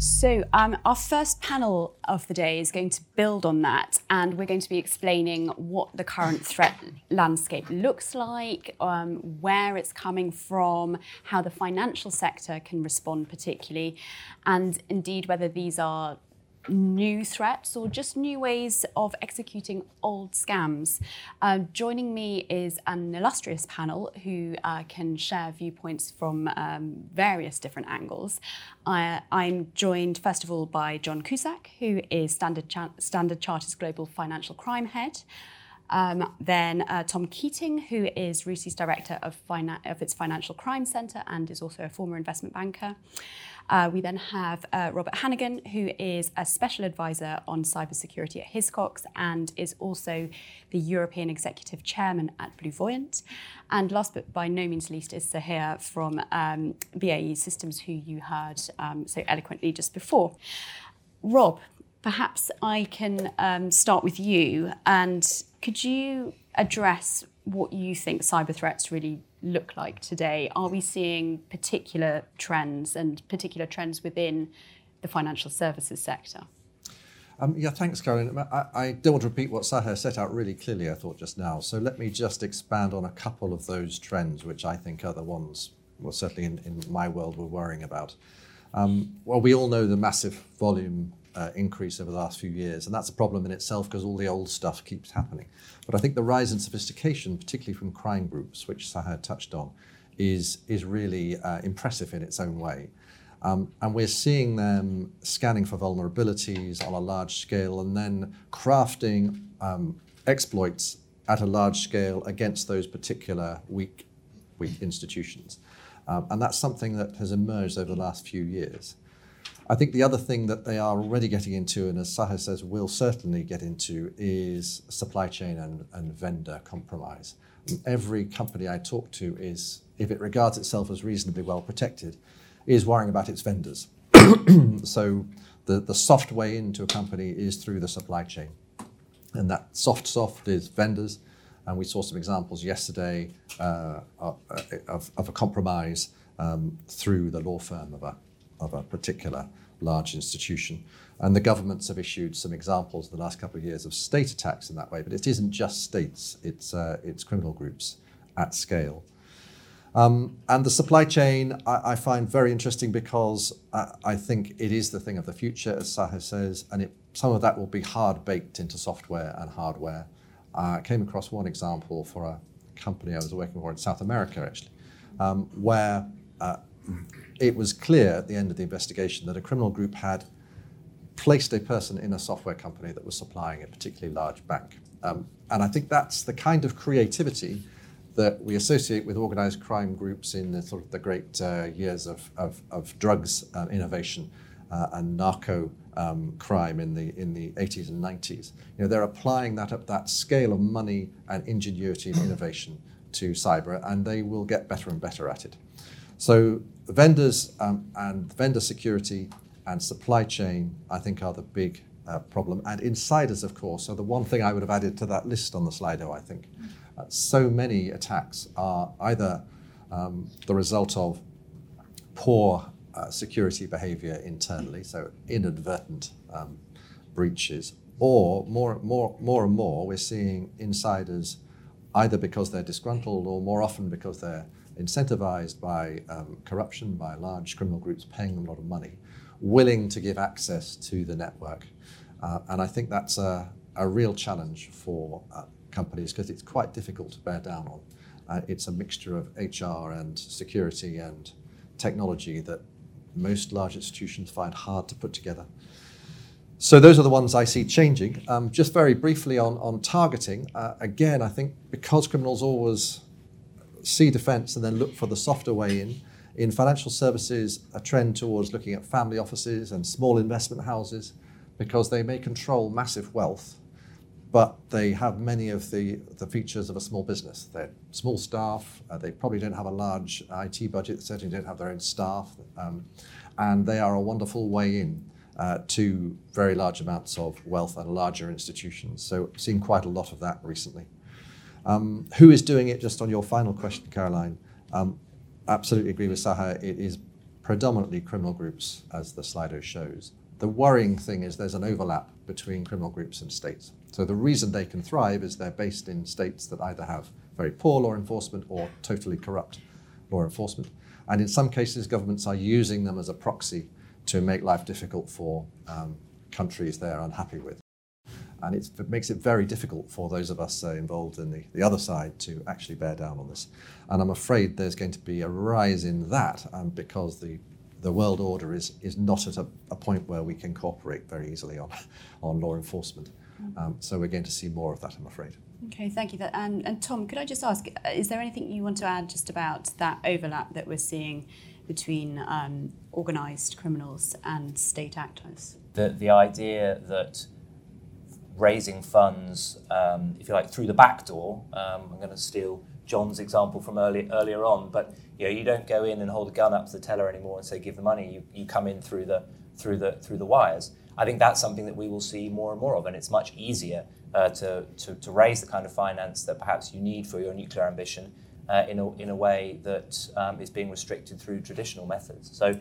So, um, our first panel of the day is going to build on that, and we're going to be explaining what the current threat landscape looks like, um, where it's coming from, how the financial sector can respond, particularly, and indeed whether these are new threats or just new ways of executing old scams. Uh, joining me is an illustrious panel who uh, can share viewpoints from um, various different angles. I, am joined, first of all, by John Cusack, who is Standard, Cha- Standard Chartered's Global Financial Crime Head. Um, then uh, Tom Keatinge, who is RUSI's director of, of its Financial Crime Centre and is also a former investment banker. Uh, we then have uh, Robert Hannigan, who is a special advisor on cybersecurity at Hiscox and is also the European Executive Chairman at BlueVoyant. And last but by no means least is Saher from um, BAE Systems, who you heard um, so eloquently just before. Rob, perhaps I can um, start with you. And could you address what you think cyber threats really look like today? Are we seeing particular trends and particular trends within the financial services sector? Um, yeah, thanks, Caroline. I, I, don't want to repeat what Saher set out really clearly, I thought, just now. So let me just expand on a couple of those trends, which I think are the ones, well, certainly in, in my world, we're worrying about. Um, well, we all know the massive volume uh, increase over the last few years, and that's a problem in itself because all the old stuff keeps happening. But I think the rise in sophistication, particularly from crime groups, which Saher touched on, is, is really uh, impressive in its own way. Um, and we're seeing them scanning for vulnerabilities on a large scale and then crafting um, exploits at a large scale against those particular weak, weak institutions. Um, and that's something that has emerged over the last few years. I think the other thing that they are already getting into, and as Saher says, will certainly get into, is supply chain and, and vendor compromise. Every company I talk to is, if it regards itself as reasonably well protected, is worrying about its vendors. so the, the soft way into a company is through the supply chain. And that soft, soft is vendors. And we saw some examples yesterday uh, of, of, a compromise um, through the law firm of a of a particular large institution. And the governments have issued some examples in the last couple of years of state attacks in that way, but it isn't just states, it's, uh, it's criminal groups at scale. Um, and the supply chain I, I, find very interesting because I, I, think it is the thing of the future, as Saher says, and it, some of that will be hard baked into software and hardware. I came across one example for a company I was working for in South America, actually, um, where uh, it was clear at the end of the investigation that a criminal group had placed a person in a software company that was supplying a particularly large bank. Um, and I think that's the kind of creativity that we associate with organized crime groups in the sort of the great uh, years of, of, of drugs uh, innovation uh, and narco um, crime in the in the 80s and 90s. You know, they're applying that at that scale of money and ingenuity and innovation to cyber, and they will get better and better at it. So vendors um, and vendor security and supply chain, I think, are the big uh, problem. And insiders, of course, are the one thing I would have added to that list on the Slido, I think. Uh, so many attacks are either um, the result of poor uh, security behavior internally, so inadvertent um, breaches, or more, more, more and more, we're seeing insiders either because they're disgruntled or more often because they're incentivized by um, corruption, by large criminal groups paying them a lot of money, willing to give access to the network. Uh, and I think that's a, a real challenge for uh, companies because it's quite difficult to bear down on. Uh, it's a mixture of HR and security and technology that most large institutions find hard to put together. So those are the ones I see changing. Um, just very briefly on, on targeting, uh, again, I think because criminals always see defence and then look for the softer way in. In financial services, a trend towards looking at family offices and small investment houses because they may control massive wealth, but they have many of the, the features of a small business. They're small staff, uh, they probably don't have a large IT budget, certainly don't have their own staff, um, and they are a wonderful way in. uh, to very large amounts of wealth and larger institutions. So, seen quite a lot of that recently. Um, who is doing it? Just on your final question, Caroline. Um, absolutely agree with Saher. It is predominantly criminal groups, as the Slido shows. The worrying thing is there's an overlap between criminal groups and states. So the reason they can thrive is they're based in states that either have very poor law enforcement or totally corrupt law enforcement. And in some cases, governments are using them as a proxy to make life difficult for um, countries they're unhappy with. And it makes it very difficult for those of us uh, involved in the, the other side to actually bear down on this. And I'm afraid there's going to be a rise in that um, because the, the world order is, is not at a, a point where we can cooperate very easily on, on law enforcement. Um, so we're going to see more of that, I'm afraid. Okay, thank you. And, and Tom, could I just ask, uh, is there anything you want to add just about that overlap that we're seeing between um, organised criminals and state actors? The, the idea that raising funds, um, if you like, through the back door. Um, I'm going to steal John's example from early, earlier on, but you know, you don't go in and hold a gun up to the teller anymore and say give the money. You, you come in through the through the through the wires. I think that's something that we will see more and more of, and it's much easier uh, to, to, to raise the kind of finance that perhaps you need for your nuclear ambition uh, in, a, in a way that um, is being restricted through traditional methods. So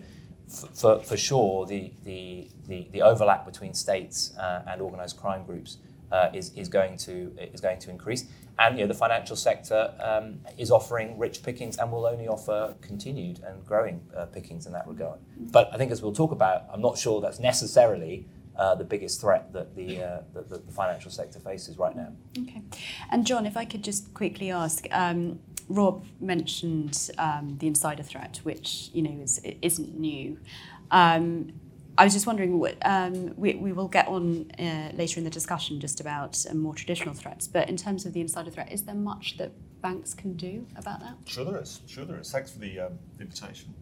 for, for sure, the, the, the, the, overlap between states uh, and organised crime groups uh, is, is, going to, is going to increase. And you know, the financial sector um, is offering rich pickings and will only offer continued and growing uh, pickings in that regard. But I think, as we'll talk about, I'm not sure that's necessarily uh, the biggest threat that the, uh, that the, financial sector faces right now. Okay. And John, if I could just quickly ask, um, Rob mentioned um, the insider threat, which you know is, isn't new. Um, I was just wondering, what, um, we, we will get on uh, later in the discussion just about uh, more traditional threats, but in terms of the insider threat, is there much that banks can do about that? Sure, there is. Sure, there is. Thanks for the um, invitation.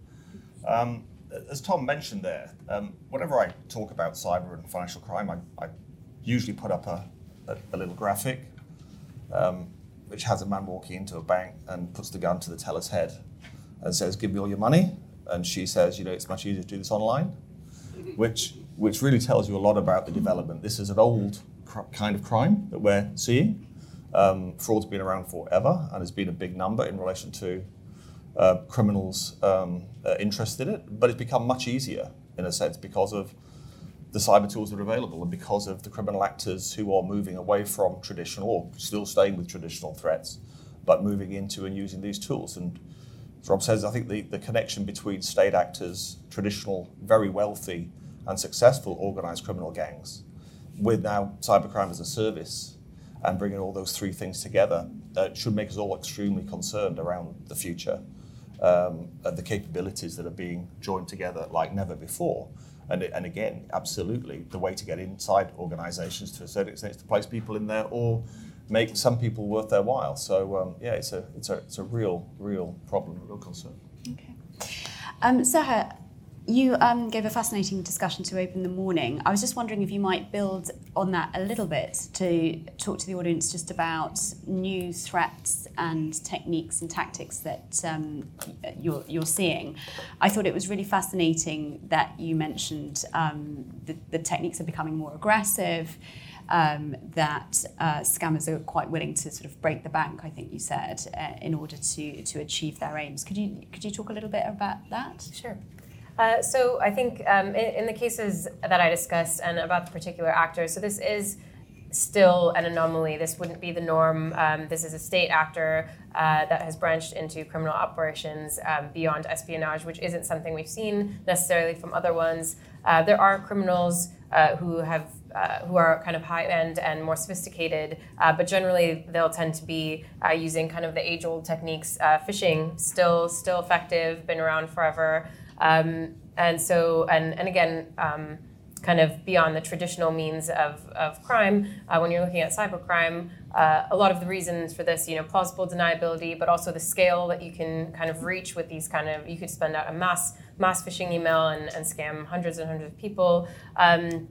Um, as Tom mentioned there, um, whenever I talk about cyber and financial crime, I, I usually put up a, a, a little graphic. Um, which has a man walking into a bank and puts the gun to the teller's head and says, "Give me all your money." And she says, "You know, it's much easier to do this online," which which really tells you a lot about the development. This is an old cr- kind of crime that we're seeing. Um, fraud's been around forever and has been a big number in relation to uh, criminals um, uh, interested in it, but it's become much easier in a sense because of the cyber tools that are available and because of the criminal actors who are moving away from traditional or still staying with traditional threats, but moving into and using these tools. And as Rob says, I think the, the connection between state actors, traditional, very wealthy, and successful organized criminal gangs, with now cybercrime as a service and bringing all those three things together uh, should make us all extremely concerned around the future. Um, the capabilities that are being joined together like never before. And, and again, absolutely, the way to get inside organisations to a certain extent is to place people in there or make some people worth their while. So um, yeah, it's a it's a it's a real real problem, a real concern. Okay, um, Saher, you um, gave a fascinating discussion to open the morning. I was just wondering if you might build on that a little bit to talk to the audience just about new threats and techniques and tactics that um, you're, you're seeing. I thought it was really fascinating that you mentioned um, the, the techniques are becoming more aggressive. Um, that uh, scammers are quite willing to sort of break the bank, I think you said, uh, in order to to achieve their aims. Could you could you talk a little bit about that? Sure. Uh, so I think um, in, in, the cases that I discussed and about the particular actors, so this is still an anomaly. This wouldn't be the norm. Um, this is a state actor uh, that has branched into criminal operations um, beyond espionage, which isn't something we've seen necessarily from other ones. Uh, there are criminals uh, who have uh, who are kind of high end and more sophisticated, uh, but generally they'll tend to be uh, using kind of the age old techniques. phishing still still effective, been around forever. Um, and so, and, and again, um, kind of beyond the traditional means of, of crime, uh, when you're looking at cybercrime, uh, a lot of the reasons for this, you know, plausible deniability, but also the scale that you can kind of reach with these kind of, you could spend out a mass mass phishing email and, and scam hundreds and hundreds of people. Um,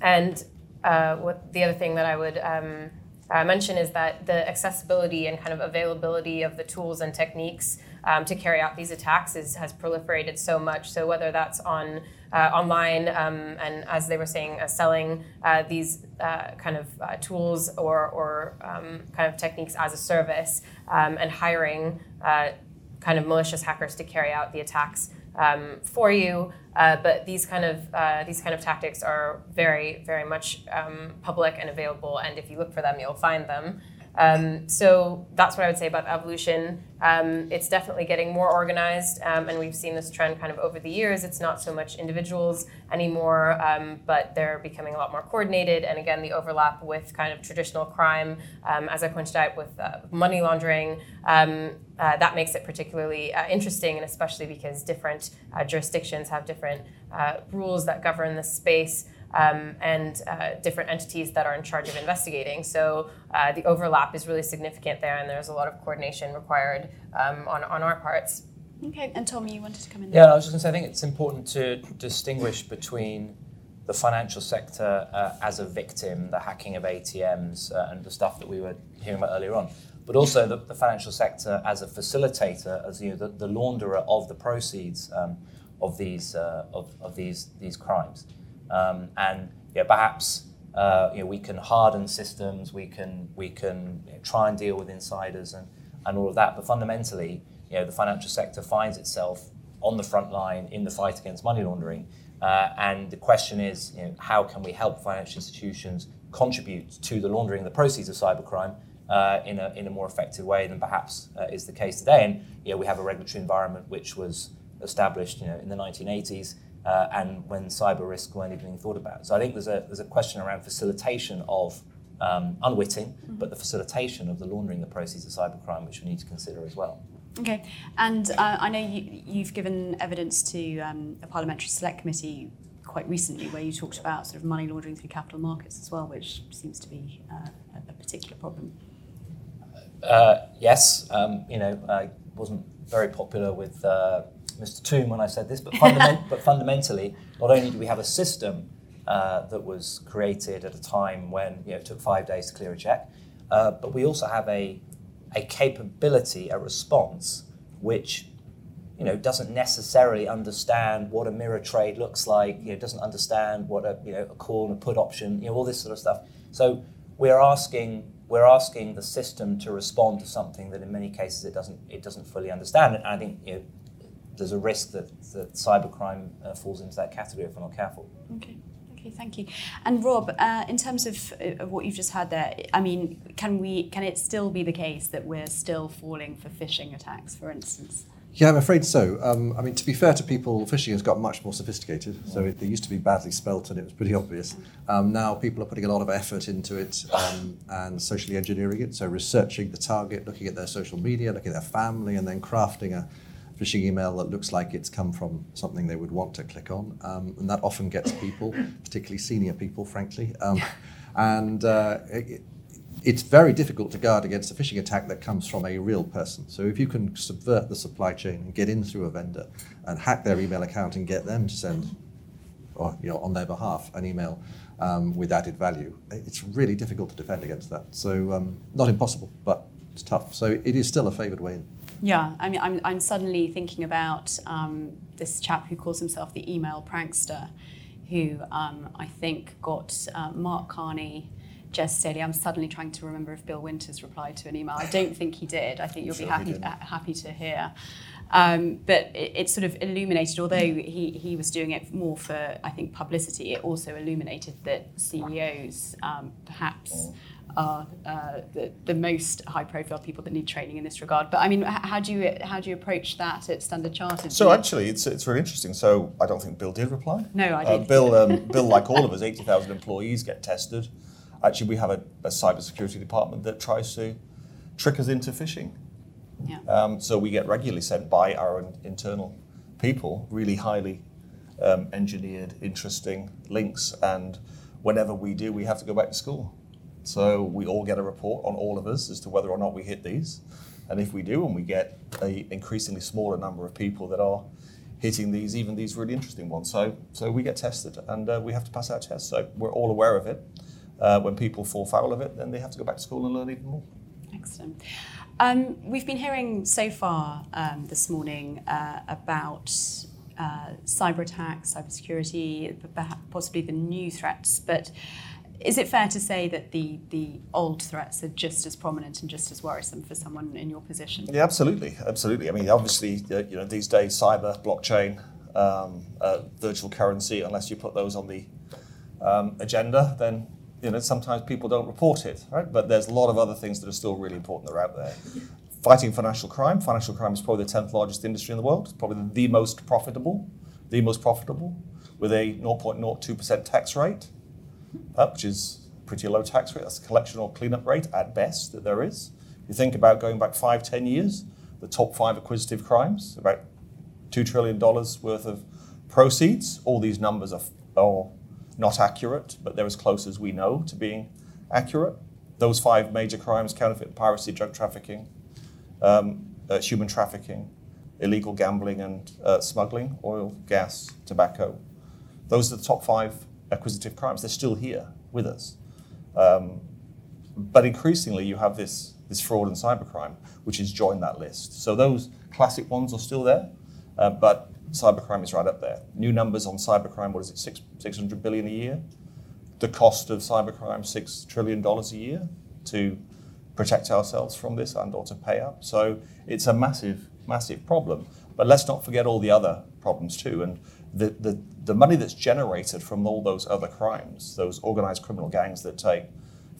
and uh, what the other thing that I would um, uh, mention is that the accessibility and kind of availability of the tools and techniques um, to carry out these attacks is, has proliferated so much. So whether that's on uh, online um, and as they were saying, uh, selling uh, these uh, kind of uh, tools or, or um, kind of techniques as a service um, and hiring kind of malicious hackers to carry out the attacks um, for you. Uh, but these kind of uh, these kind of tactics are very very much um, public and available, and if you look for them, you'll find them. Um, so that's what I would say about evolution. Um, it's definitely getting more organized, um, and we've seen this trend kind of over the years. It's not so much individuals anymore, um, but they're becoming a lot more coordinated. And again, the overlap with kind of traditional crime, um, as I pointed out, with uh, money laundering, um, uh, that makes it particularly uh, interesting, and especially because different uh, jurisdictions have different uh, rules that govern the space um, and uh, different entities that are in charge of investigating. So uh, the overlap is really significant there, and there's a lot of coordination required um, on, on our parts. Okay, and Tommy, you wanted to come in. Yeah, I was just going to say, I think it's important to distinguish between the financial sector uh, as a victim, the hacking of ATMs, uh, and the stuff that we were hearing about earlier on, but also the, the financial sector as a facilitator, as you know, the, the launderer of the proceeds um, of these uh, of, of these these crimes. Um, and yeah, perhaps uh, you know, we can harden systems, we can, we can you know, try and deal with insiders and, and all of that. But fundamentally, you know, the financial sector finds itself on the front line in the fight against money laundering. Uh, and the question is, you know, how can we help financial institutions contribute to the laundering of the proceeds of cybercrime uh, in, a, in a more effective way than perhaps uh, is the case today? And you know, we have a regulatory environment which was established you know, in the 1980s uh, and when cyber risk weren't even thought about. So I think there's a, there's a question around facilitation of um, unwitting, mm-hmm. but the facilitation of the laundering the proceeds of cybercrime, which we need to consider as well. Okay, and uh, I know you, have given evidence to um, a parliamentary select committee quite recently where you talked about sort of money laundering through capital markets as well, which seems to be uh, a particular problem. Uh, yes, um, you know, I wasn't very popular with uh, Mr. Toome when I said this, but, fundament- but fundamentally, not only do we have a system uh, that was created at a time when you know, it took five days to clear a check, uh, but we also have a, a capability, a response, which you know, doesn't necessarily understand what a mirror trade looks like, you know, doesn't understand what a, you know, a call and a put option, you know, all this sort of stuff. So we're asking we're asking the system to respond to something that in many cases it doesn't it doesn't fully understand. And I think you know, there's a risk that, that cybercrime uh, falls into that category if we're not careful. Okay. Okay, thank you. And Rob, uh, in terms of, uh, of what you've just had there, I mean, can we can it still be the case that we're still falling for phishing attacks, for instance? Yeah, I'm afraid so. Um, I mean, to be fair to people, phishing has got much more sophisticated. So it, it used to be badly spelt and it was pretty obvious. Um, now people are putting a lot of effort into it um, and socially engineering it. So researching the target, looking at their social media, looking at their family, and then crafting a phishing email that looks like it's come from something they would want to click on. Um, and that often gets people, particularly senior people, frankly. Um, and uh, it, it's very difficult to guard against a phishing attack that comes from a real person. So if you can subvert the supply chain and get in through a vendor and hack their email account and get them to send, or you know, on their behalf, an email um, with added value, it's really difficult to defend against that. So um, not impossible, but it's tough. So it is still a favoured way in. Yeah, I mean, I'm, I'm suddenly thinking about um, this chap who calls himself the email prankster, who um, I think got uh, Mark Carney, Jes Staley. I'm suddenly trying to remember if Bill Winters replied to an email. I don't think he did. I think you'll sure be happy, uh, happy to hear. Um, but it, it, sort of illuminated, although he, he was doing it more for, I think, publicity, it also illuminated that CEOs um, perhaps. Mm are uh, the, the most high profile people that need training in this regard. But I mean, how do you how do you approach that at Standard Chartered? So actually, it's it's very interesting. So I don't think Bill did reply. No, I didn't. Uh, Bill, um, Bill, like all of us, eighty thousand employees get tested. Actually, we have a, a cybersecurity department that tries to trick us into phishing. Yeah. Um, so we get regularly sent by our own internal people really highly um, engineered, interesting links, and whenever we do, we have to go back to school. So we all get a report on all of us as to whether or not we hit these. And if we do, and we get an increasingly smaller number of people that are hitting these, even these really interesting ones. So, so we get tested and uh, we have to pass our tests. So we're all aware of it. Uh, when people fall foul of it, then they have to go back to school and learn even more. Excellent. Um, we've been hearing so far um, this morning uh, about uh, cyber attacks, cybersecurity, possibly the new threats, but is it fair to say that the, the old threats are just as prominent and just as worrisome for someone in your position? Yeah, absolutely, absolutely. I mean, obviously, uh, you know, these days, cyber, blockchain, um, uh, virtual currency, unless you put those on the um, agenda, then you know sometimes people don't report it, right? But there's a lot of other things that are still really important that are out there. Fighting financial crime. Financial crime is probably the tenth largest industry in the world. It's probably the most profitable, the most profitable, with a 0.02% tax rate, uh, which is pretty low tax rate. That's a collection or cleanup rate at best that there is. If you think about going back five, ten years, the top five acquisitive crimes, about $2 trillion worth of proceeds. All these numbers are, are not accurate, but they're as close as we know to being accurate. Those five major crimes counterfeit, piracy, drug trafficking, um, uh, human trafficking, illegal gambling, and uh, smuggling, oil, gas, tobacco. Those are the top five acquisitive crimes. They're still here with us. Um, but increasingly, you have this, this fraud and cybercrime, which has joined that list. So those classic ones are still there, uh, but cybercrime is right up there. New numbers on cybercrime, what is it, six, 600 billion a year? The cost of cybercrime, $6 trillion a year to protect ourselves from this and or to pay up. So it's a massive, massive problem. But let's not forget all the other problems too. And the, the, the money that's generated from all those other crimes, those organized criminal gangs that take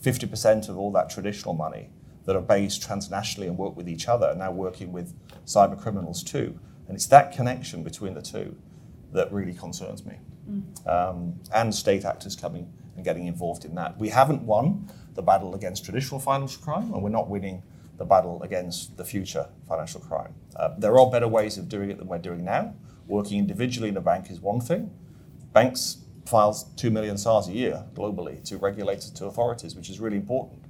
50% of all that traditional money that are based transnationally and work with each other, are now working with cyber criminals too. And it's that connection between the two that really concerns me. Mm. Um, and state actors coming and getting involved in that. We haven't won the battle against traditional financial crime, and we're not winning the battle against the future financial crime. Uh, there are better ways of doing it than we're doing now. Working individually in a bank is one thing. Banks files 2 million SARs a year globally to regulators, to authorities, which is really important.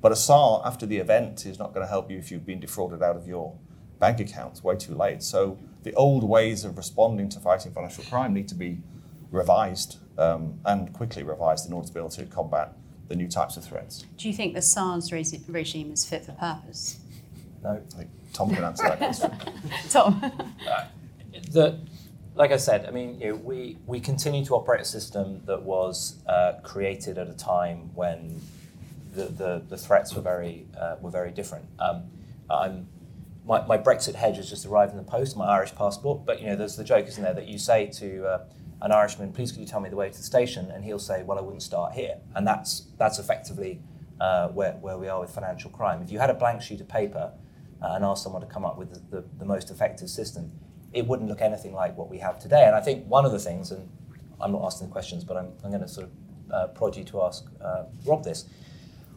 But a SAR after the event is not going to help you if you've been defrauded out of your bank accounts way too late. So the old ways of responding to fighting financial crime need to be revised um, and quickly revised in order to be able to combat the new types of threats. Do you think the SARS regime is fit for purpose? No, I think Tom can answer that question. Tom. The, like I said, I mean, you know, we, we continue to operate a system that was uh, created at a time when the, the, the threats were very, uh, were very different. Um, I'm my, my Brexit hedge has just arrived in the post, my Irish passport. But you know, there's the joke, isn't there, that you say to uh, an Irishman, "Please, could you tell me the way to the station?" And he'll say, "Well, I wouldn't start here." And that's that's effectively uh, where where we are with financial crime. If you had a blank sheet of paper uh, and asked someone to come up with the, the, the, most effective system, it wouldn't look anything like what we have today. And I think one of the things, and I'm not asking the questions, but I'm, I'm going to sort of uh, prod you to ask uh, Rob this.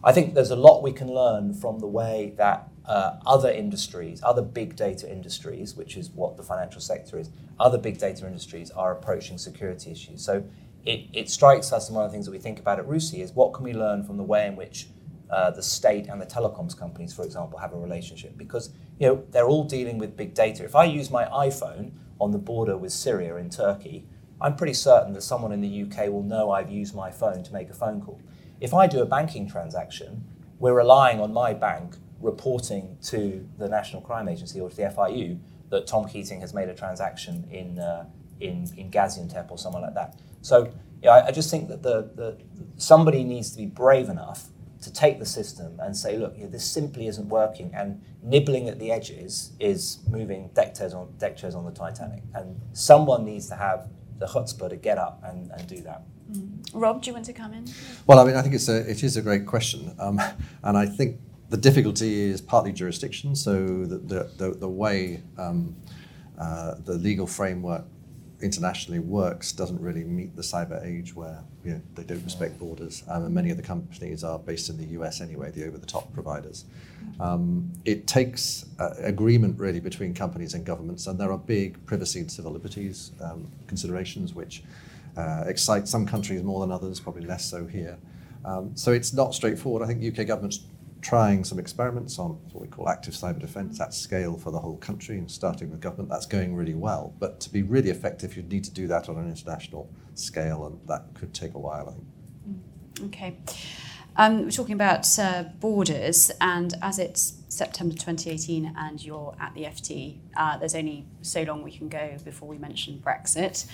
I think there's a lot we can learn from the way that uh, other industries, other big data industries, which is what the financial sector is, other big data industries are approaching security issues. So it, it strikes us, and one of the things that we think about at RUSI is what can we learn from the way in which uh, the state and the telecoms companies, for example, have a relationship because you know they're all dealing with big data. If I use my iPhone on the border with Syria in Turkey, I'm pretty certain that someone in the UK will know I've used my phone to make a phone call. If I do a banking transaction, we're relying on my bank reporting to the National Crime Agency or to the FIU that Tom Keatinge has made a transaction in uh, in, in Gaziantep or somewhere like that. So I, I just think that the, the, somebody needs to be brave enough to take the system and say, look, yeah, this simply isn't working, and nibbling at the edges is moving deck chairs on deck chairs on the Titanic, and someone needs to have the chutzpah to get up and, and do that. Mm. Rob, do you want to come in? Well, I mean, I think it's a, it is a great question, um, and I think the difficulty is partly jurisdiction, so the, the, the, the way um, uh, the legal framework internationally works doesn't really meet the cyber age where you know, they don't respect borders. Um, and many of the companies are based in the US anyway, the over the top providers. Um, it takes uh, agreement really between companies and governments, and there are big privacy and civil liberties um, considerations which uh, excite some countries more than others, probably less so here. Um, so it's not straightforward. I think UK governments trying some experiments on what we call active cyber defense at scale for the whole country and starting with government. That's going really well. But to be really effective, you'd need to do that on an international scale, and that could take a while, I think. Mm, okay. Um, we're talking about uh, borders, and as it's September 2018 and you're at the FT, uh, there's only so long we can go before we mention Brexit.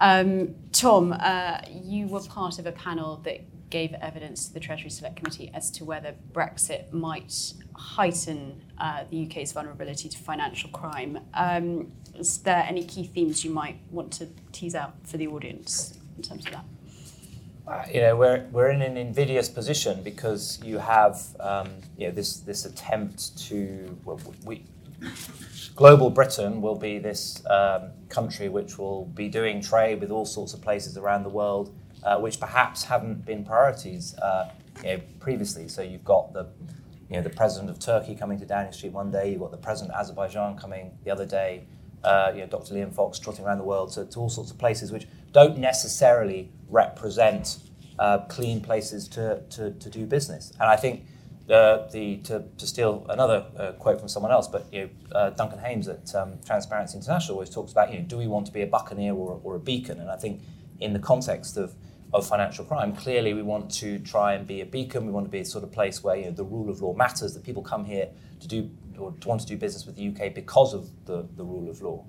Um, Tom, uh, you were part of a panel that gave evidence to the Treasury Select Committee as to whether Brexit might heighten uh, the UK's vulnerability to financial crime. Um, is there any key themes you might want to tease out for the audience in terms of that? Uh, you know, we're, we're in an invidious position because you have um, you know, this, this attempt to, well, we, global Britain will be this um, country which will be doing trade with all sorts of places around the world uh, which perhaps haven't been priorities uh, you know, previously. So you've got the, you know, the president of Turkey coming to Downing Street one day, you've got the president of Azerbaijan coming the other day, uh, you know, Dr. Liam Fox trotting around the world to, to, all sorts of places which don't necessarily represent uh, clean places to, to, to, do business. And I think the, the, to, to steal another uh, quote from someone else, but you know, uh, Duncan Hames at um, Transparency International always talks about, you know, do we want to be a buccaneer or, or a beacon? And I think in the context of of financial crime. Clearly, we want to try and be a beacon. We want to be a sort of place where you know, the rule of law matters, that people come here to do or to want to do business with the UK because of the, the rule of law.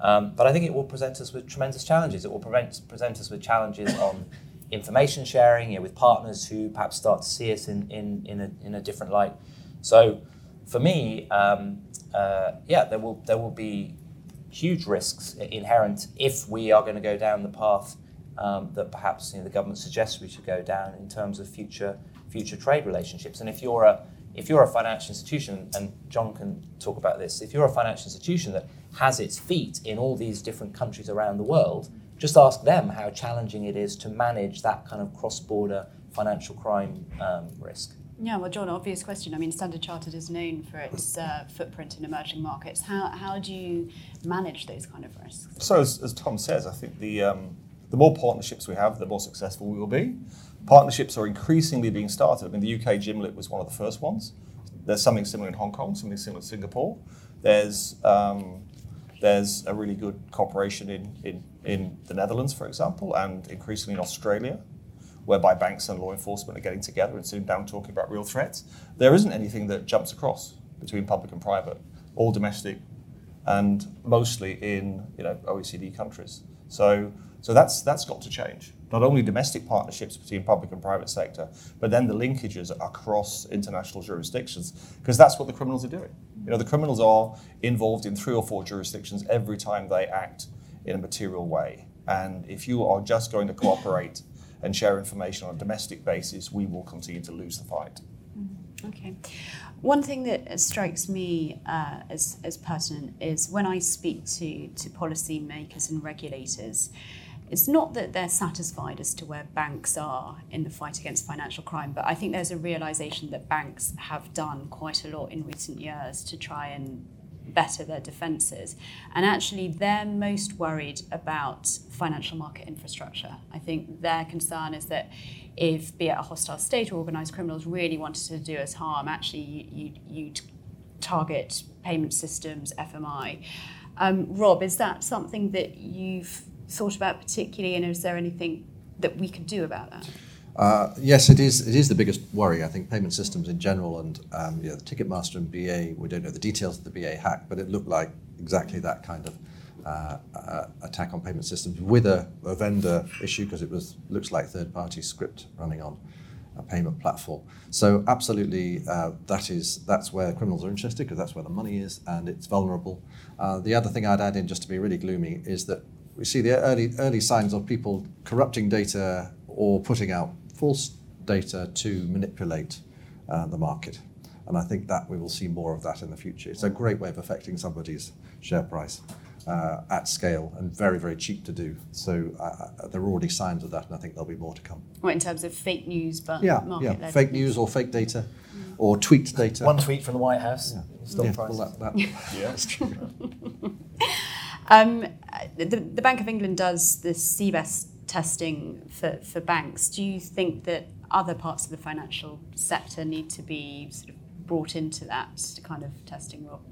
Um, but I think it will present us with tremendous challenges. It will prevent, present us with challenges on information sharing you know, with partners who perhaps start to see us in, in, in, a, in a different light. So for me, um, uh, yeah, there will, there will be huge risks inherent if we are going to go down the path um, that perhaps you know, the government suggests we should go down in terms of future future trade relationships. And if you're a if you're a financial institution, and John can talk about this, if you're a financial institution that has its feet in all these different countries around the world, just ask them how challenging it is to manage that kind of cross-border financial crime um, risk. Yeah, well, John, obvious question. I mean, Standard Chartered is known for its uh, footprint in emerging markets. How, how do you manage those kind of risks? So, as, as Tom says, I think the um, the more partnerships we have, the more successful we will be. Partnerships are increasingly being started. I mean, the UK JMLIT was one of the first ones. There's something similar in Hong Kong, something similar in Singapore. There's um, there's a really good cooperation in, in, in the Netherlands, for example, and increasingly in Australia, whereby banks and law enforcement are getting together and sitting down talking about real threats. There isn't anything that jumps across between public and private, all domestic, and mostly in you know OECD countries. So so that's that's got to change. Not only domestic partnerships between public and private sector, but then the linkages across international jurisdictions, because that's what the criminals are doing. You know, the criminals are involved in three or four jurisdictions every time they act in a material way. And if you are just going to cooperate and share information on a domestic basis, we will continue to lose the fight. Mm-hmm. Okay. One thing that strikes me uh, as, as pertinent is when I speak to, to policymakers and regulators, it's not that they're satisfied as to where banks are in the fight against financial crime, but I think there's a realization that banks have done quite a lot in recent years to try and better their defences. And actually, they're most worried about financial market infrastructure. I think their concern is that if, be it a hostile state or organised criminals, really wanted to do us harm, actually, you, you, you'd target payment systems, FMI. Um, Rob, is that something that you've thought about particularly, and is there anything that we can do about that? Uh, yes, it is. It is the biggest worry. I think payment systems in general, and um, the Ticketmaster and BA. We don't know the details of the BA hack, but it looked like exactly that kind of uh, uh, attack on payment systems with a, a vendor issue because it was looks like third-party script running on a payment platform. So absolutely, uh, that is that's where criminals are interested because that's where the money is and it's vulnerable. Uh, the other thing I'd add in, just to be really gloomy, is that we see the early early signs of people corrupting data or putting out false data to manipulate uh, the market. And I think that we will see more of that in the future. It's a great way of affecting somebody's share price uh, at scale and very, very cheap to do. So uh, uh there are already signs of that, and I think there'll be more to come. Well, in terms of fake news, but yeah, yeah, fake news or fake data, mm. or tweaked data. One tweet from the White House. Yeah, yeah well, that, that, yeah, that's true. Um, the, the Bank of England does the CBEST testing for, for banks. Do you think that other parts of the financial sector need to be sort of brought into that kind of testing role?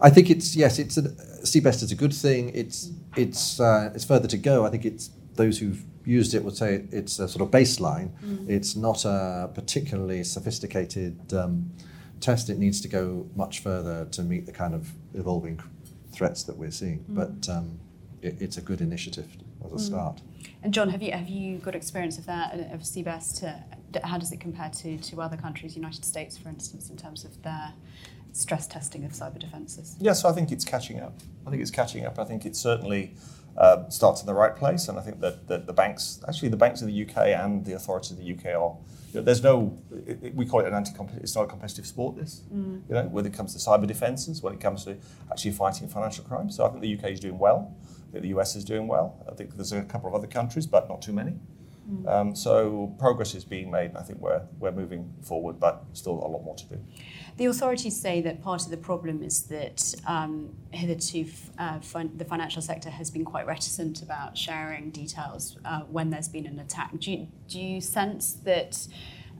I think it's yes, it's a, CBEST is a good thing. It's it's uh, it's further to go. I think it's those who've used it would say it's a sort of baseline. It's not a particularly sophisticated um, test. It needs to go much further to meet the kind of evolving threats that we're seeing. But um, it, it's a good initiative as a start. And John, have you have you got experience of that of CBEST? To, how does it compare to, to other countries, United States, for instance, in terms of their stress testing of cyber defences? Yeah, so I think it's catching up. I think it's catching up. I think it certainly uh, starts in the right place, and I think that, that the banks, actually the banks of the UK and the authorities of the UK are. You know, there's no, it, it, we call it an anti It's not a competitive sport. This, mm. you know, when it comes to cyber defences, when it comes to actually fighting financial crime. So I think the UK is doing well. I think the US is doing well. I think there's a couple of other countries, but not too many. Um, so progress is being made, I think we're we're moving forward, but still a lot more to do. The authorities say that part of the problem is that um, hitherto uh, fin- the financial sector has been quite reticent about sharing details uh, when there's been an attack. Do you, do you sense that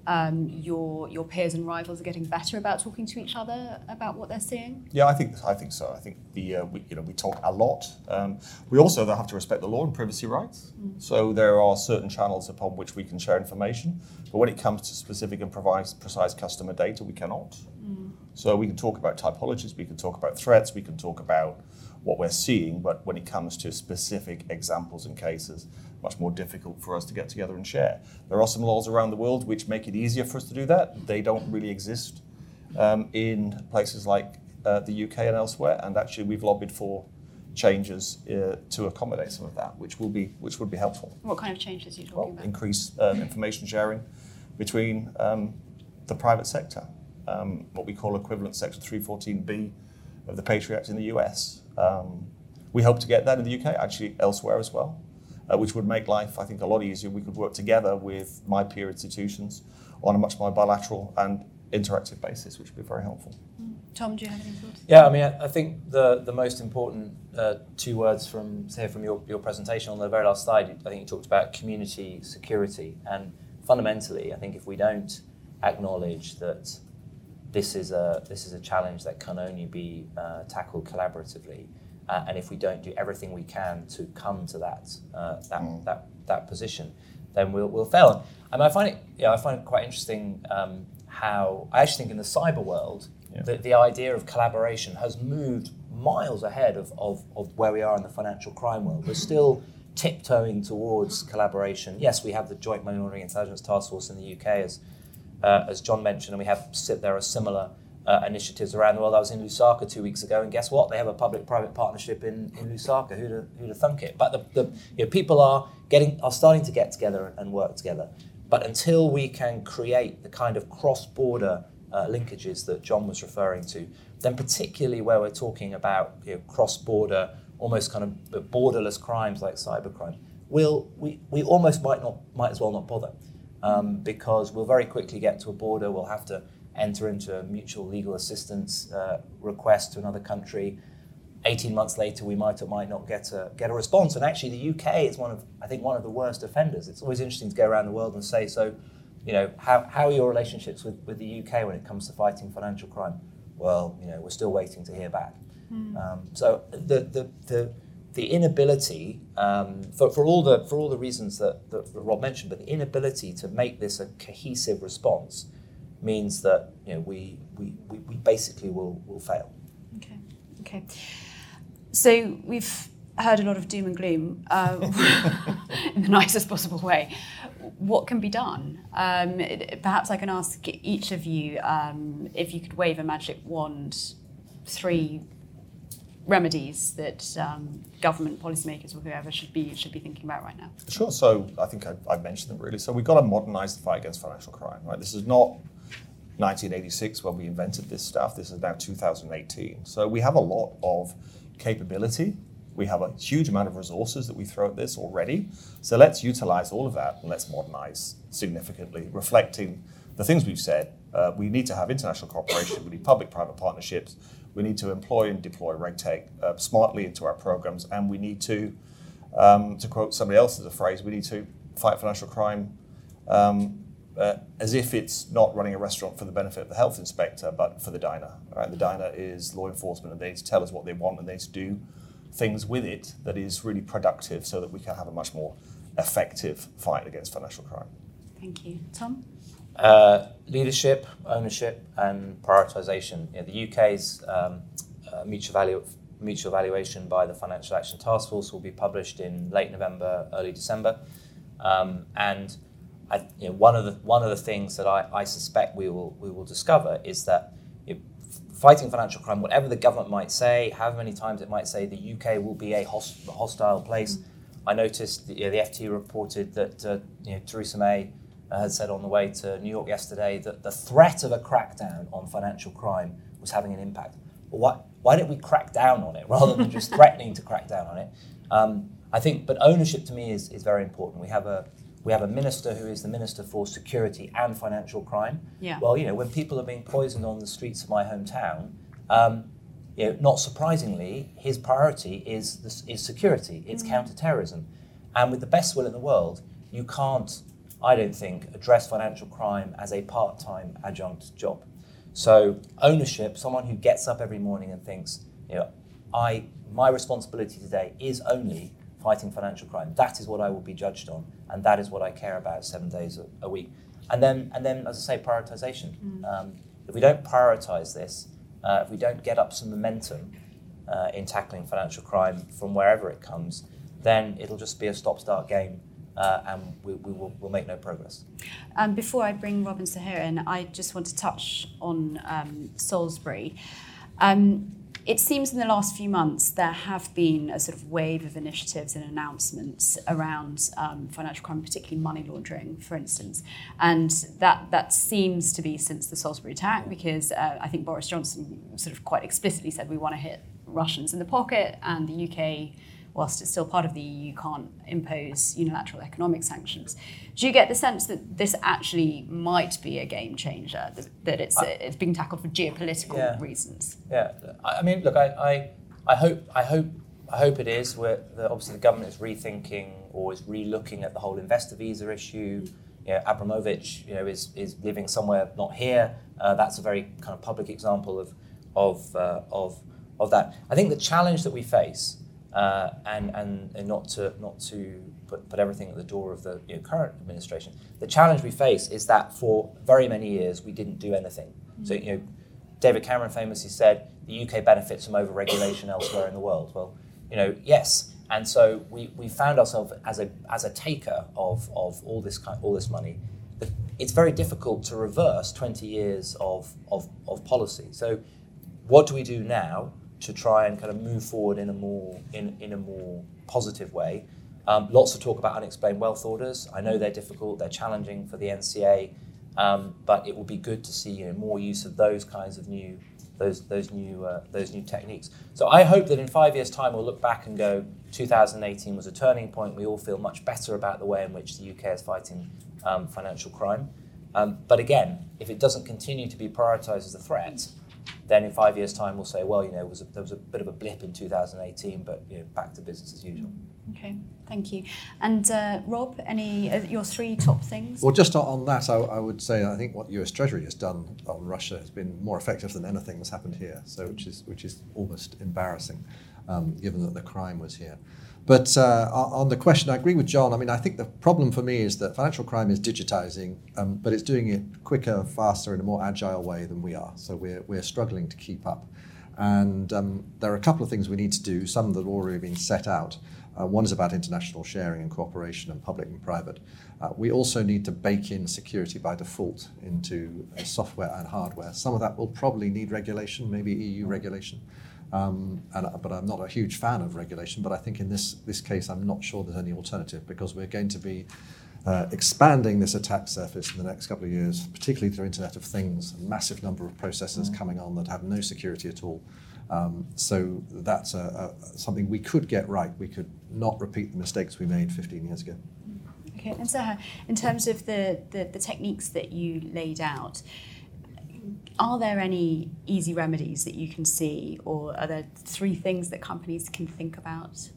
um, your your peers and rivals are getting better about talking to each other about what they're seeing? Yeah, I think I think so. I think the uh, we, you know we talk a lot. Um, we also have to respect the law and privacy rights. So there are certain channels upon which we can share information, but when it comes to specific and precise, precise customer data, we cannot. So we can talk about typologies, we can talk about threats, we can talk about what we're seeing, but when it comes to specific examples and cases, much more difficult for us to get together and share. There are some laws around the world which make it easier for us to do that. They don't really exist um, in places like uh, the UK and elsewhere, and actually we've lobbied for changes uh, to accommodate some of that, which will be which would be helpful. What kind of changes are you talking Well, about? increase um, information sharing between um, the private sector, um, what we call equivalent Section 314B of the Patriot Act in the US. Um, we hope to get that in the UK, actually elsewhere as well, uh, which would make life, I think, a lot easier. We could work together with my peer institutions on a much more bilateral and interactive basis, which would be very helpful. Tom, do you have any thoughts? Yeah, I mean, I I think the, the most important uh, two words from say from your, your presentation on the very last slide, I think you talked about community security, and fundamentally, I think if we don't acknowledge that this is a this is a challenge that can only be uh, tackled collaboratively, uh, and if we don't do everything we can to come to that uh, that, that that position, then we'll we'll fail. And I find it yeah I find it quite interesting um, how I actually think in the cyber world Yeah. the, the idea of collaboration has moved miles ahead of, of, of where we are in the financial crime world. We're still tiptoeing towards collaboration. Yes, we have the Joint Money Laundering Intelligence Task Force in the UK, as, uh, as John mentioned, and we have there are similar uh, initiatives around the world. I was in Lusaka two weeks ago, and guess what? They have a public-private partnership in, in Lusaka. Who'd have, who'd have thunk it? But the, the you know, people are getting are starting to get together and work together. But until we can create the kind of cross-border uh, linkages that John was referring to, then particularly where we're talking about you know, cross-border, almost kind of borderless crimes like cybercrime, we'll, we, we almost might not might as well not bother um, because we'll very quickly get to a border. We'll have to enter into a mutual legal assistance uh, request to another country. 18 months later, we might or might not get a, get a response. And actually, the UK is one of, I think, one of the worst offenders. It's always interesting to go around the world and say, so, you know, how, how are your relationships with, with the UK when it comes to fighting financial crime? Well, you know, we're still waiting to hear back. Um, so the, the, the, the inability, um, for, for, all the, for all the reasons that, that Rob mentioned, but the inability to make this a cohesive response means that, you know, we, we, we, we basically will, will fail. Okay. Okay. So we've heard a lot of doom and gloom uh, in the nicest possible way. What can be done? Um, perhaps I can ask each of you um, if you could wave a magic wand, three remedies that um, government policymakers or whoever should be should be thinking about right now. Sure. So I think I, I've mentioned them really. So we've got to modernise the fight against financial crime. Right. This is not 1986 when we invented this stuff. This is now 2018. So we have a lot of capability. We have a huge amount of resources that we throw at this already. So let's utilize all of that and let's modernize significantly, reflecting the things we've said. Uh, we need to have international cooperation. We need public-private partnerships. We need to employ and deploy RegTech uh, smartly into our programs, and we need to um, to quote somebody else's phrase, we need to fight financial crime um, uh, as if it's not running a restaurant for the benefit of the health inspector, but for the diner. Right? The diner is law enforcement, and they need to tell us what they want, and they need to do things with it that is really productive, so that we can have a much more effective fight against financial crime. Thank you. Tom? Uh, leadership, ownership, and prioritisation. You know, the UK's um, uh, mutual, value, mutual valuation by the Financial Action Task Force will be published in late November, early December, um, and I, you know, one of the one of the things that I, I suspect we will we will discover is that you know, fighting financial crime, whatever the government might say, however many times it might say, the UK will be a host, hostile place. Mm. I noticed the, you know, the FT reported that uh, you know, Theresa May had said on the way to New York yesterday that the threat of a crackdown on financial crime was having an impact. Well, why, why didn't we crack down on it rather than just threatening to crack down on it? Um, I think, but ownership to me is, is very important. We have a we have a minister who is the minister for security and financial crime. Yeah. Well, you know, when people are being poisoned on the streets of my hometown, um, you know, not surprisingly, his priority is this, is security. It's mm. counterterrorism, and with the best will in the world, you can't I don't think, address financial crime as a part time adjunct job. So, ownership, someone who gets up every morning and thinks, you know, I, my responsibility today is only fighting financial crime. That is what I will be judged on, and that is what I care about seven days a, a week. And then, and then, as I say, prioritization. Mm. Um, if we don't prioritize this, uh, if we don't get up some momentum uh, in tackling financial crime from wherever it comes, then it'll just be a stop-start game uh, and we, we will we'll make no progress. Um, before I bring Robin Saher in, I just want to touch on um, Salisbury. Um, it seems in the last few months there have been a sort of wave of initiatives and announcements around um, financial crime, particularly money laundering, for instance. And that, that seems to be since the Salisbury attack, because uh, I think Boris Johnson sort of quite explicitly said we want to hit Russians in the pocket, and the UK whilst it's still part of the EU, you can't impose unilateral economic sanctions. Do you get the sense that this actually might be a game changer, that, that it's, I, it's being tackled for geopolitical yeah, reasons? Yeah, I mean, look, I, I, I hope, I hope, I hope it is. Where the, obviously the government is rethinking or is re-looking at the whole investor visa issue. You know, Abramovich, you know, is, is living somewhere not here. Uh, that's a very kind of public example of, of, uh, of, of that. I think the challenge that we face uh, and, and, and not to not to put, put everything at the door of the you know, current administration. The challenge we face is that for very many years we didn't do anything. Mm-hmm. So you know, David Cameron famously said the UK benefits from over-regulation elsewhere in the world. Well, you know, yes, and so we, we found ourselves as a as a taker of, of all this kind, all this money. It's very difficult to reverse 20 years of, of, of policy. So what do we do now? To try and kind of move forward in a more in, in a more positive way. Um, lots of talk about unexplained wealth orders. I know they're difficult, they're challenging for the NCA, um, but it will be good to see you know, more use of those kinds of new those those new uh, those new techniques. So I hope that in five years' time we'll look back and go, 2018 was a turning point. We all feel much better about the way in which the UK is fighting um, financial crime. Um, but again, if it doesn't continue to be prioritised as a threat, then in five years' time we'll say, well, you know, was a, there was a bit of a blip in 2018, but you know, back to business as usual. Okay, thank you. And uh, Rob, any uh, your three top things? Well, just on that, I, I, would say I think what U.S. Treasury has done on Russia has been more effective than anything that's happened here. So, which is which is almost embarrassing, um, given that the crime was here. But uh, on the question, I agree with John. I mean, I think the problem for me is that financial crime is digitizing, um, but it's doing it quicker, faster, in a more agile way than we are. So we're, we're struggling to keep up. And um, there are a couple of things we need to do, some that have already been set out. Uh, one is about international sharing and cooperation and public and private. Uh, we also need to bake in security by default into uh, software and hardware. Some of that will probably need regulation, maybe EU regulation. Um, and, but I'm not a huge fan of regulation. But I think in this, this case, I'm not sure there's any alternative because we're going to be uh, expanding this attack surface in the next couple of years, particularly through Internet of Things, a massive number of processors mm. coming on that have no security at all. Um, so that's a, a, something we could get right. We could not repeat the mistakes we made 15 years ago. Okay, and so in terms of the, the, the techniques that you laid out, are there any easy remedies that you can see, or are there three things that companies can think about?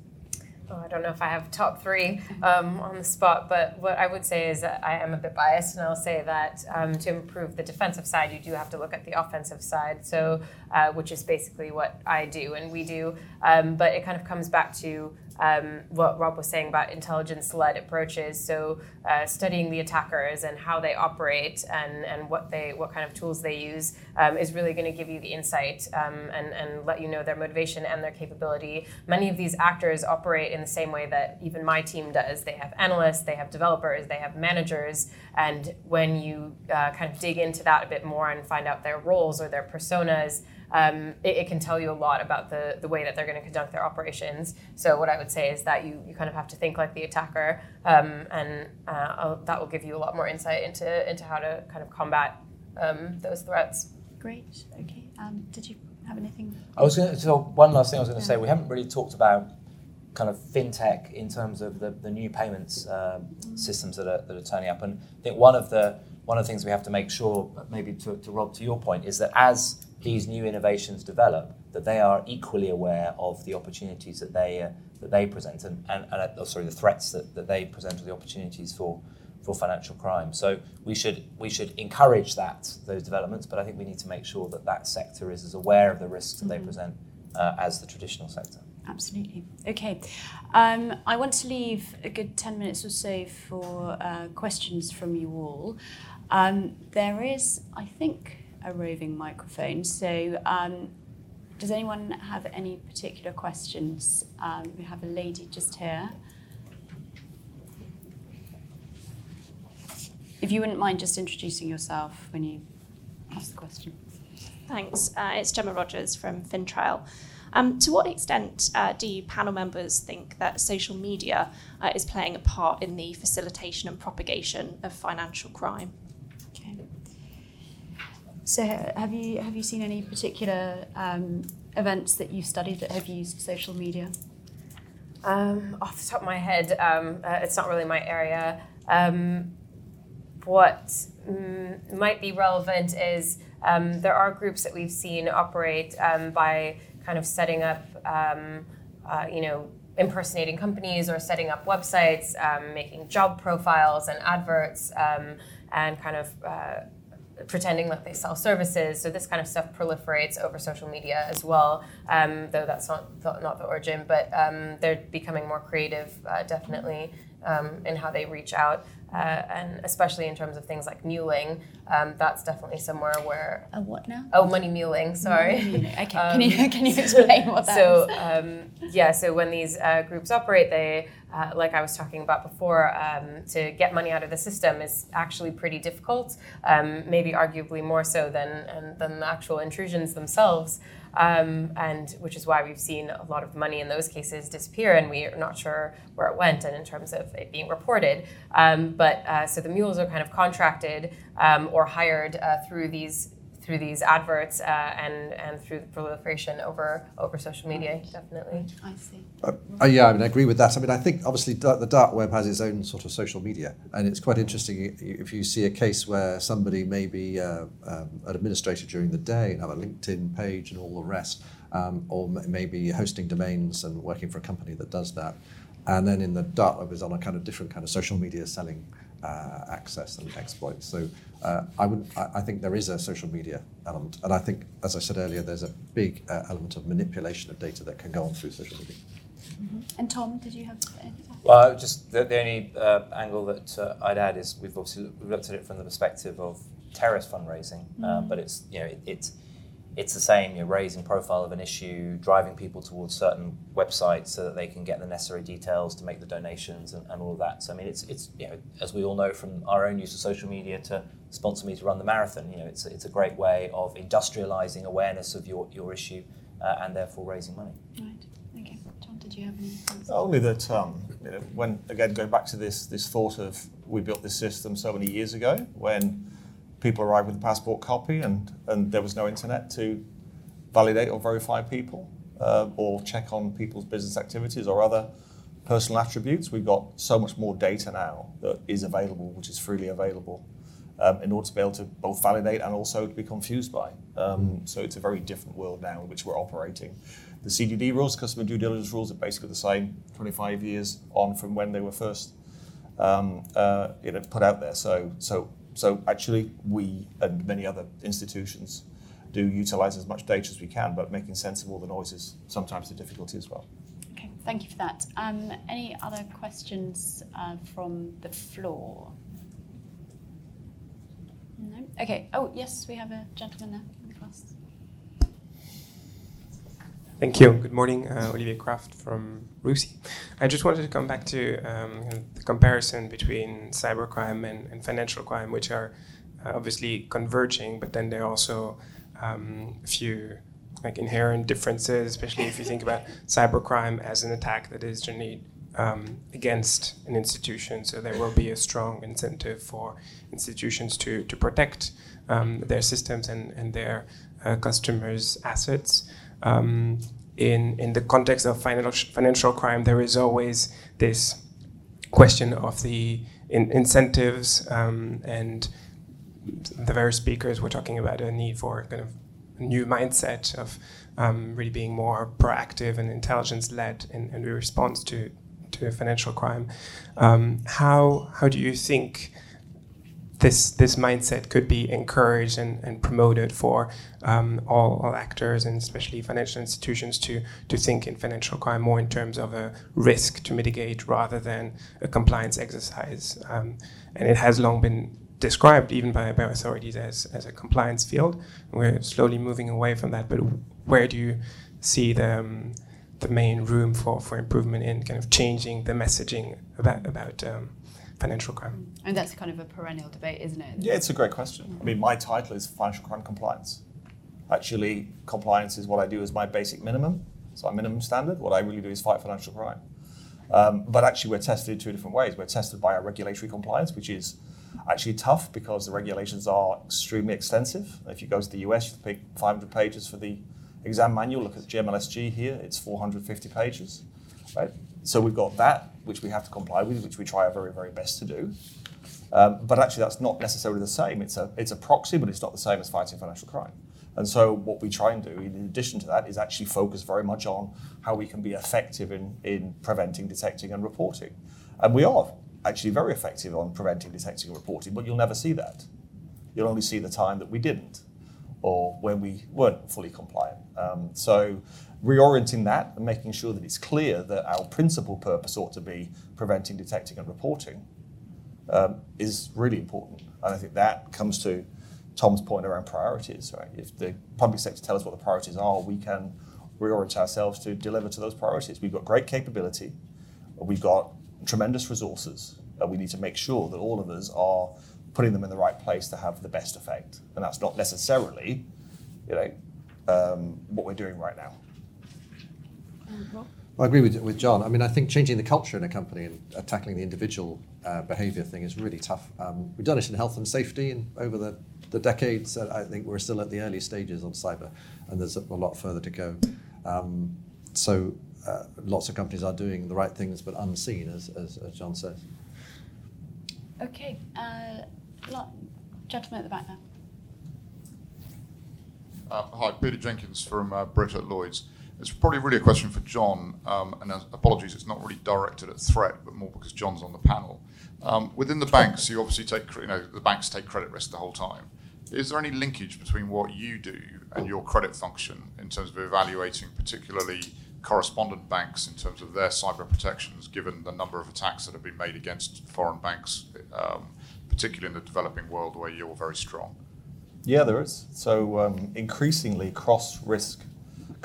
Oh, I don't know if I have top three um, on the spot, but what I would say is I am a bit biased, and I'll say that um, to improve the defensive side, you do have to look at the offensive side. So, uh, which is basically what I do and we do. Um, but it kind of comes back to um, what Rob was saying about intelligence-led approaches. So uh, studying the attackers and how they operate and, and what they what kind of tools they use um, is really going to give you the insight um, and, and let you know their motivation and their capability. Many of these actors operate in the same way that even my team does. They have analysts, they have developers, they have managers, and when you uh, kind of dig into that a bit more and find out their roles or their personas, um, it, it, can tell you a lot about the, the way that they're going to conduct their operations. So what I would say is that you, you kind of have to think like the attacker, um, and uh, that will give you a lot more insight into, into how to kind of combat um, those threats. Great. Okay. Um, did you have anything? I was going to. So one last thing I was going to yeah. say. We haven't really talked about kind of fintech in terms of the, the new payments uh, mm. systems that are, that are turning up. And I think one of the one of the things we have to make sure, maybe to, to Rob, to your point, is that as these new innovations develop, that they are equally aware of the opportunities that they uh, that they present and, and, and uh, sorry the threats that, that they present or the opportunities for for financial crime. So we should we should encourage that those developments, but I think we need to make sure that that sector is as aware of the risks that mm-hmm. they present uh, as the traditional sector. Absolutely. Okay. Um, I want to leave a good 10 minutes or so for uh, questions from you all. Um, there is, I think, a roving microphone. So, um, does anyone have any particular questions? Um, we have a lady just here. If you wouldn't mind just introducing yourself when you ask the question. Thanks. Uh, it's Gemma Rogers from FinTrail. Um, to what extent uh, do panel members think that social media uh, is playing a part in the facilitation and propagation of financial crime? So have you have you seen any particular um, events that you've studied that have used social media? Um, off the top of my head, um, uh, it's not really my area. Um, what mm, might be relevant is um, there are groups that we've seen operate um, by kind of setting up, uh, you know, impersonating companies or setting up websites, making job profiles and adverts, and kind of uh, pretending that they sell services. So this kind of stuff proliferates over social media as well, um, though that's not the, not the origin. But um, they're becoming more creative, uh, definitely, um, in how they reach out. Uh, and especially in terms of things like muling, um, that's definitely somewhere where a what now? Oh, money muling. Sorry. Money okay. can you um, can you explain what that so, is? Um, yeah. So when these uh, groups operate, they uh, like I was talking about before, um, to get money out of the system is actually pretty difficult, um, maybe arguably more so than, than the actual intrusions themselves. Um, and which is why we've seen a lot of money in those cases disappear, and we are not sure where it went, and in terms of it being reported. Um, but uh, so the mules are kind of contracted um, or hired uh, through these through these adverts uh, and and through the proliferation over over social media, definitely. I see. Uh, uh, yeah, I mean, I agree with that. I mean, I think obviously the dark web has its own sort of social media, and it's quite interesting if you see a case where somebody may be uh, um, an administrator during the day and have a LinkedIn page and all the rest, um, or maybe hosting domains and working for a company that does that, and then in the dark web is on a kind of different kind of social media selling uh, access and exploits. So uh, I would, I, I, think there is a social media element, and I think, as I said earlier, there's a big uh, element of manipulation of data that can go on through social media. Mm-hmm. And Tom, did you have anything? Well, just the, the only uh, angle that uh, I'd add is we've obviously we've looked at it from the perspective of terrorist fundraising, mm-hmm. but it's you know it, it's it's the same. You're raising profile of an issue, driving people towards certain websites so that they can get the necessary details to make the donations and, and all of that. So I mean, it's it's you know as we all know from our own use of social media to sponsor me to run the marathon. You know, it's it's a great way of industrializing awareness of your your issue uh, and therefore raising money. Right. Okay. John, did you have any? Only that um, you know, when again going back to this this thought of we built this system so many years ago when people arrived with a passport copy and, and there was no internet to validate or verify people uh, or check on people's business activities or other personal attributes. We've got so much more data now that is available, which is freely available, um, in order to be able to both validate and also to be confused by. Um, so it's a very different world now in which we're operating. The CDD rules, customer due diligence rules, are basically the same 25 years on from when they were first um, uh, you know, put out there. So, so so actually, we and many other institutions do utilize as much data as we can, but making sense of all the noise is sometimes the difficulty as well. Okay, thank you for that. Um, any other questions uh, from the floor? No? Okay. Oh, yes, we have a gentleman there in the class. Thank you. Good morning, uh, Olivier Kraft from RUSI. I just wanted to come back to um, the comparison between cybercrime and, and financial crime, which are uh, obviously converging, but then there are also um, a few like inherent differences, especially if you think about cybercrime as an attack that is generally um, against an institution. So there will be a strong incentive for institutions to, to protect um, their systems and, and their uh, customers' assets. Um, in, in the context of financial, financial crime, there is always this question of the in, incentives um, and the various speakers were talking about a need for kind of a new mindset of um, really being more proactive and intelligence led in, in response to, to financial crime. Um, how, how do you think this this mindset could be encouraged and, and promoted for um, all, all actors and especially financial institutions to to think in financial crime more in terms of a risk to mitigate rather than a compliance exercise. Um, and it has long been described even by, by authorities as, as a compliance field. We're slowly moving away from that, but where do you see the um, the main room for, for improvement in kind of changing the messaging about about um, financial crime? And that's kind of a perennial debate, isn't it? Yeah, it's a great question. I mean, my title is financial crime compliance. Actually, compliance is what I do as my basic minimum. So, my minimum standard. What I really do is fight financial crime. Um, but actually, we're tested in two different ways. We're tested by our regulatory compliance, which is actually tough because the regulations are extremely extensive. If you go to the US, you pick 500 pages for the exam manual. Look at JMLSG here; it's 450 pages. Right. So we've got that, which we have to comply with, which we try our very, very best to do. Um, but actually, that's not necessarily the same. It's a, it's a proxy, but it's not the same as fighting financial crime. And so, what we try and do, in addition to that, is actually focus very much on how we can be effective in, in preventing, detecting, and reporting. And we are actually very effective on preventing, detecting, and reporting, but you'll never see that. You'll only see the time that we didn't or when we weren't fully compliant. Um, so, reorienting that and making sure that it's clear that our principal purpose ought to be preventing, detecting, and reporting um, is really important. And I think that comes to Tom's point around priorities. Right? If the public sector tell us what the priorities are, we can reorient ourselves to deliver to those priorities. We've got great capability, we've got tremendous resources, and we need to make sure that all of us are putting them in the right place to have the best effect. And that's not necessarily, you know, um, what we're doing right now. Well, I agree with, with John. I mean, I think changing the culture in a company and uh, tackling the individual uh, behaviour thing is really tough. Um, we've done it in health and safety, and over the, the decades, uh, I think we're still at the early stages on cyber, and there's a, a lot further to go. Um, so, uh, lots of companies are doing the right things, but unseen, as, as, as John says. Okay, uh, gentleman at the back now. Uh, hi, Peter Jenkins from uh, Brit at Lloyd's. It's probably really a question for John, um, and apologies, it's not really directed at threat, but more because John's on the panel. Um, within the banks, you obviously take, you know, the banks take credit risk the whole time. Is there any linkage between what you do and your credit function in terms of evaluating particularly correspondent banks in terms of their cyber protections, given the number of attacks that have been made against foreign banks, um, particularly in the developing world where you're very strong? Yeah, there is. So um, increasingly cross risk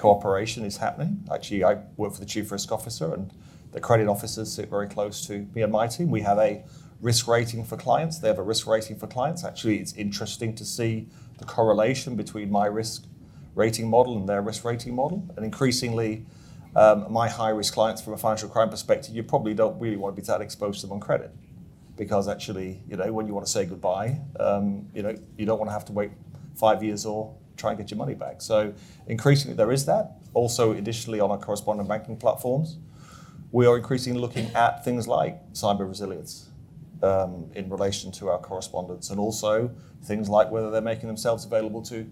cooperation is happening. Actually, I work for the chief risk officer, and the credit officers sit very close to me and my team. We have a risk rating for clients. They have a risk rating for clients. Actually, it's interesting to see the correlation between my risk rating model and their risk rating model. And increasingly, um, my high risk clients, from a financial crime perspective, you probably don't really want to be that exposed to them on credit. Because actually, you know, when you want to say goodbye, um, you know, you don't want to have to wait five years or try and get your money back. So increasingly there is that. Also, additionally, on our correspondent banking platforms, we are increasingly looking at things like cyber resilience um, in relation to our correspondents, and also things like whether they're making themselves available to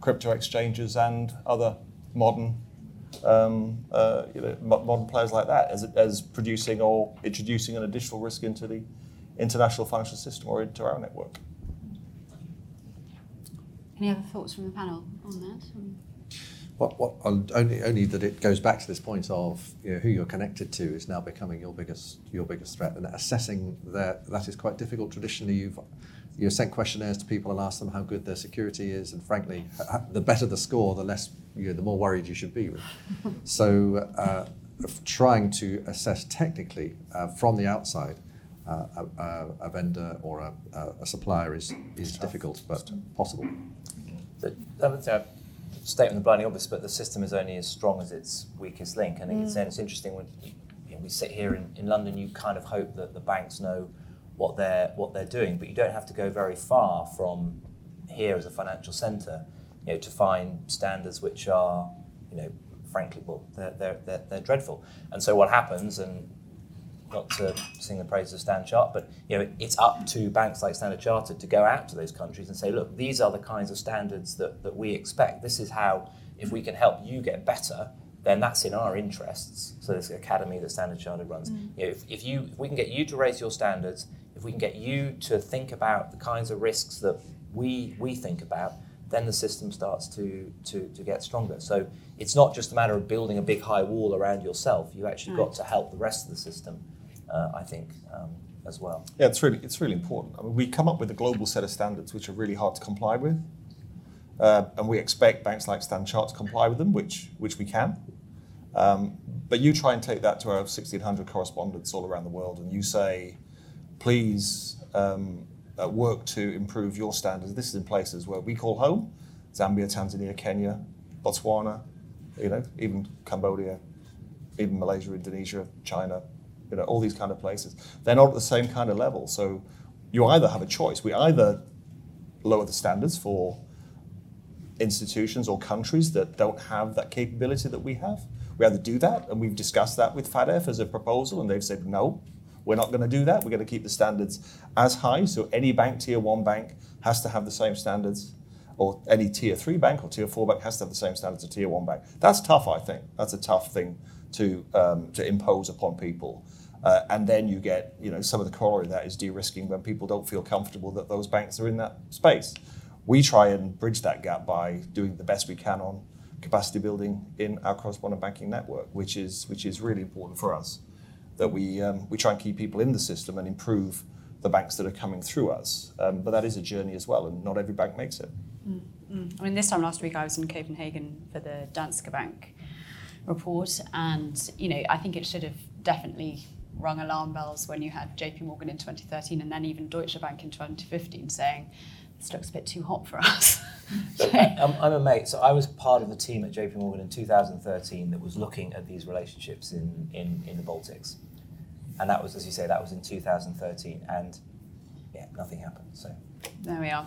crypto exchanges and other modern um, uh, you know, modern players like that as, as producing or introducing an additional risk into the international financial system or into our network. Any other thoughts from the panel on that? What, what, only, only that it goes back to this point of you know, who you're connected to is now becoming your biggest, your biggest threat, and assessing that that is quite difficult. Traditionally, you've you sent questionnaires to people and asked them how good their security is, and frankly, the better the score, the less, you know, the more worried you should be. so, uh, trying to assess technically uh, from the outside uh, a, a, vendor or a, a supplier is is difficult but possible. The, that would say I statement of blinding obvious, but the system is only as strong as its weakest link. And mm. it's, it's interesting when you know, we sit here in, in London, you kind of hope that the banks know what they're what they're doing, but you don't have to go very far from here as a financial centre, you know, to find standards which are, you know, frankly, well, they're, they're, they're, they're dreadful. And so what happens, and not to sing the praises of Standard Chartered, but you know, it's up to banks like Standard Chartered to go out to those countries and say, look, these are the kinds of standards that, that we expect. This is how, if we can help you get better, then that's in our interests. So this academy that Standard Chartered runs. Mm. You know, if, if you if we can get you to raise your standards, if we can get you to think about the kinds of risks that we we think about, then the system starts to, to, to get stronger. So it's not just a matter of building a big high wall around yourself. You actually got to help the rest of the system uh, I think, um, as well. Yeah, it's really it's really important. I mean, we come up with a global set of standards which are really hard to comply with, uh, and we expect banks like Standard Chartered to comply with them, which which we can. Um, but you try and take that to our 1,600 correspondents all around the world, and you say, please um, uh, work to improve your standards. This is in places where we call home: Zambia, Tanzania, Kenya, Botswana, you know, even Cambodia, even Malaysia, Indonesia, China, you know, all these kind of places. They're not at the same kind of level. So you either have a choice. We either lower the standards for institutions or countries that don't have that capability that we have. We either do that, and we've discussed that with FATF as a proposal, and they've said no, we're not going to do that. We're going to keep the standards as high. So any bank, tier one bank, has to have the same standards, or any tier three bank or tier four bank has to have the same standards as tier one bank. That's tough, I think. That's a tough thing to um, to impose upon people. Uh, and then you get, you know, some of the corollary of that is de-risking when people don't feel comfortable that those banks are in that space. We try and bridge that gap by doing the best we can on capacity building in our correspondent banking network, which is which is really important for us. That we um, we try and keep people in the system and improve the banks that are coming through us. Um, but that is a journey as well, and not every bank makes it. Mm-hmm. I mean, this time last week I was in Copenhagen for the Danske Bank report, and you know, I think it should have definitely rung alarm bells when you had JP Morgan in 2013 and then even Deutsche Bank in 2015 saying, this looks a bit too hot for us. I'm, I'm, a mate, so I was part of the team at JP Morgan in 2013 that was looking at these relationships in, in, in the Baltics. And that was, as you say, that was in 2013. And yeah, nothing happened. So there we are.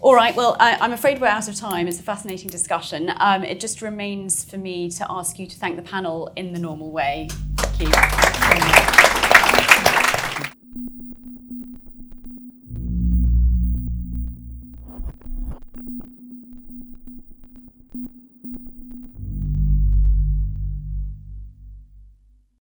All right, well, I, am afraid we're out of time. It's a fascinating discussion. Um, it just remains for me to ask you to thank the panel in the normal way. Thank you.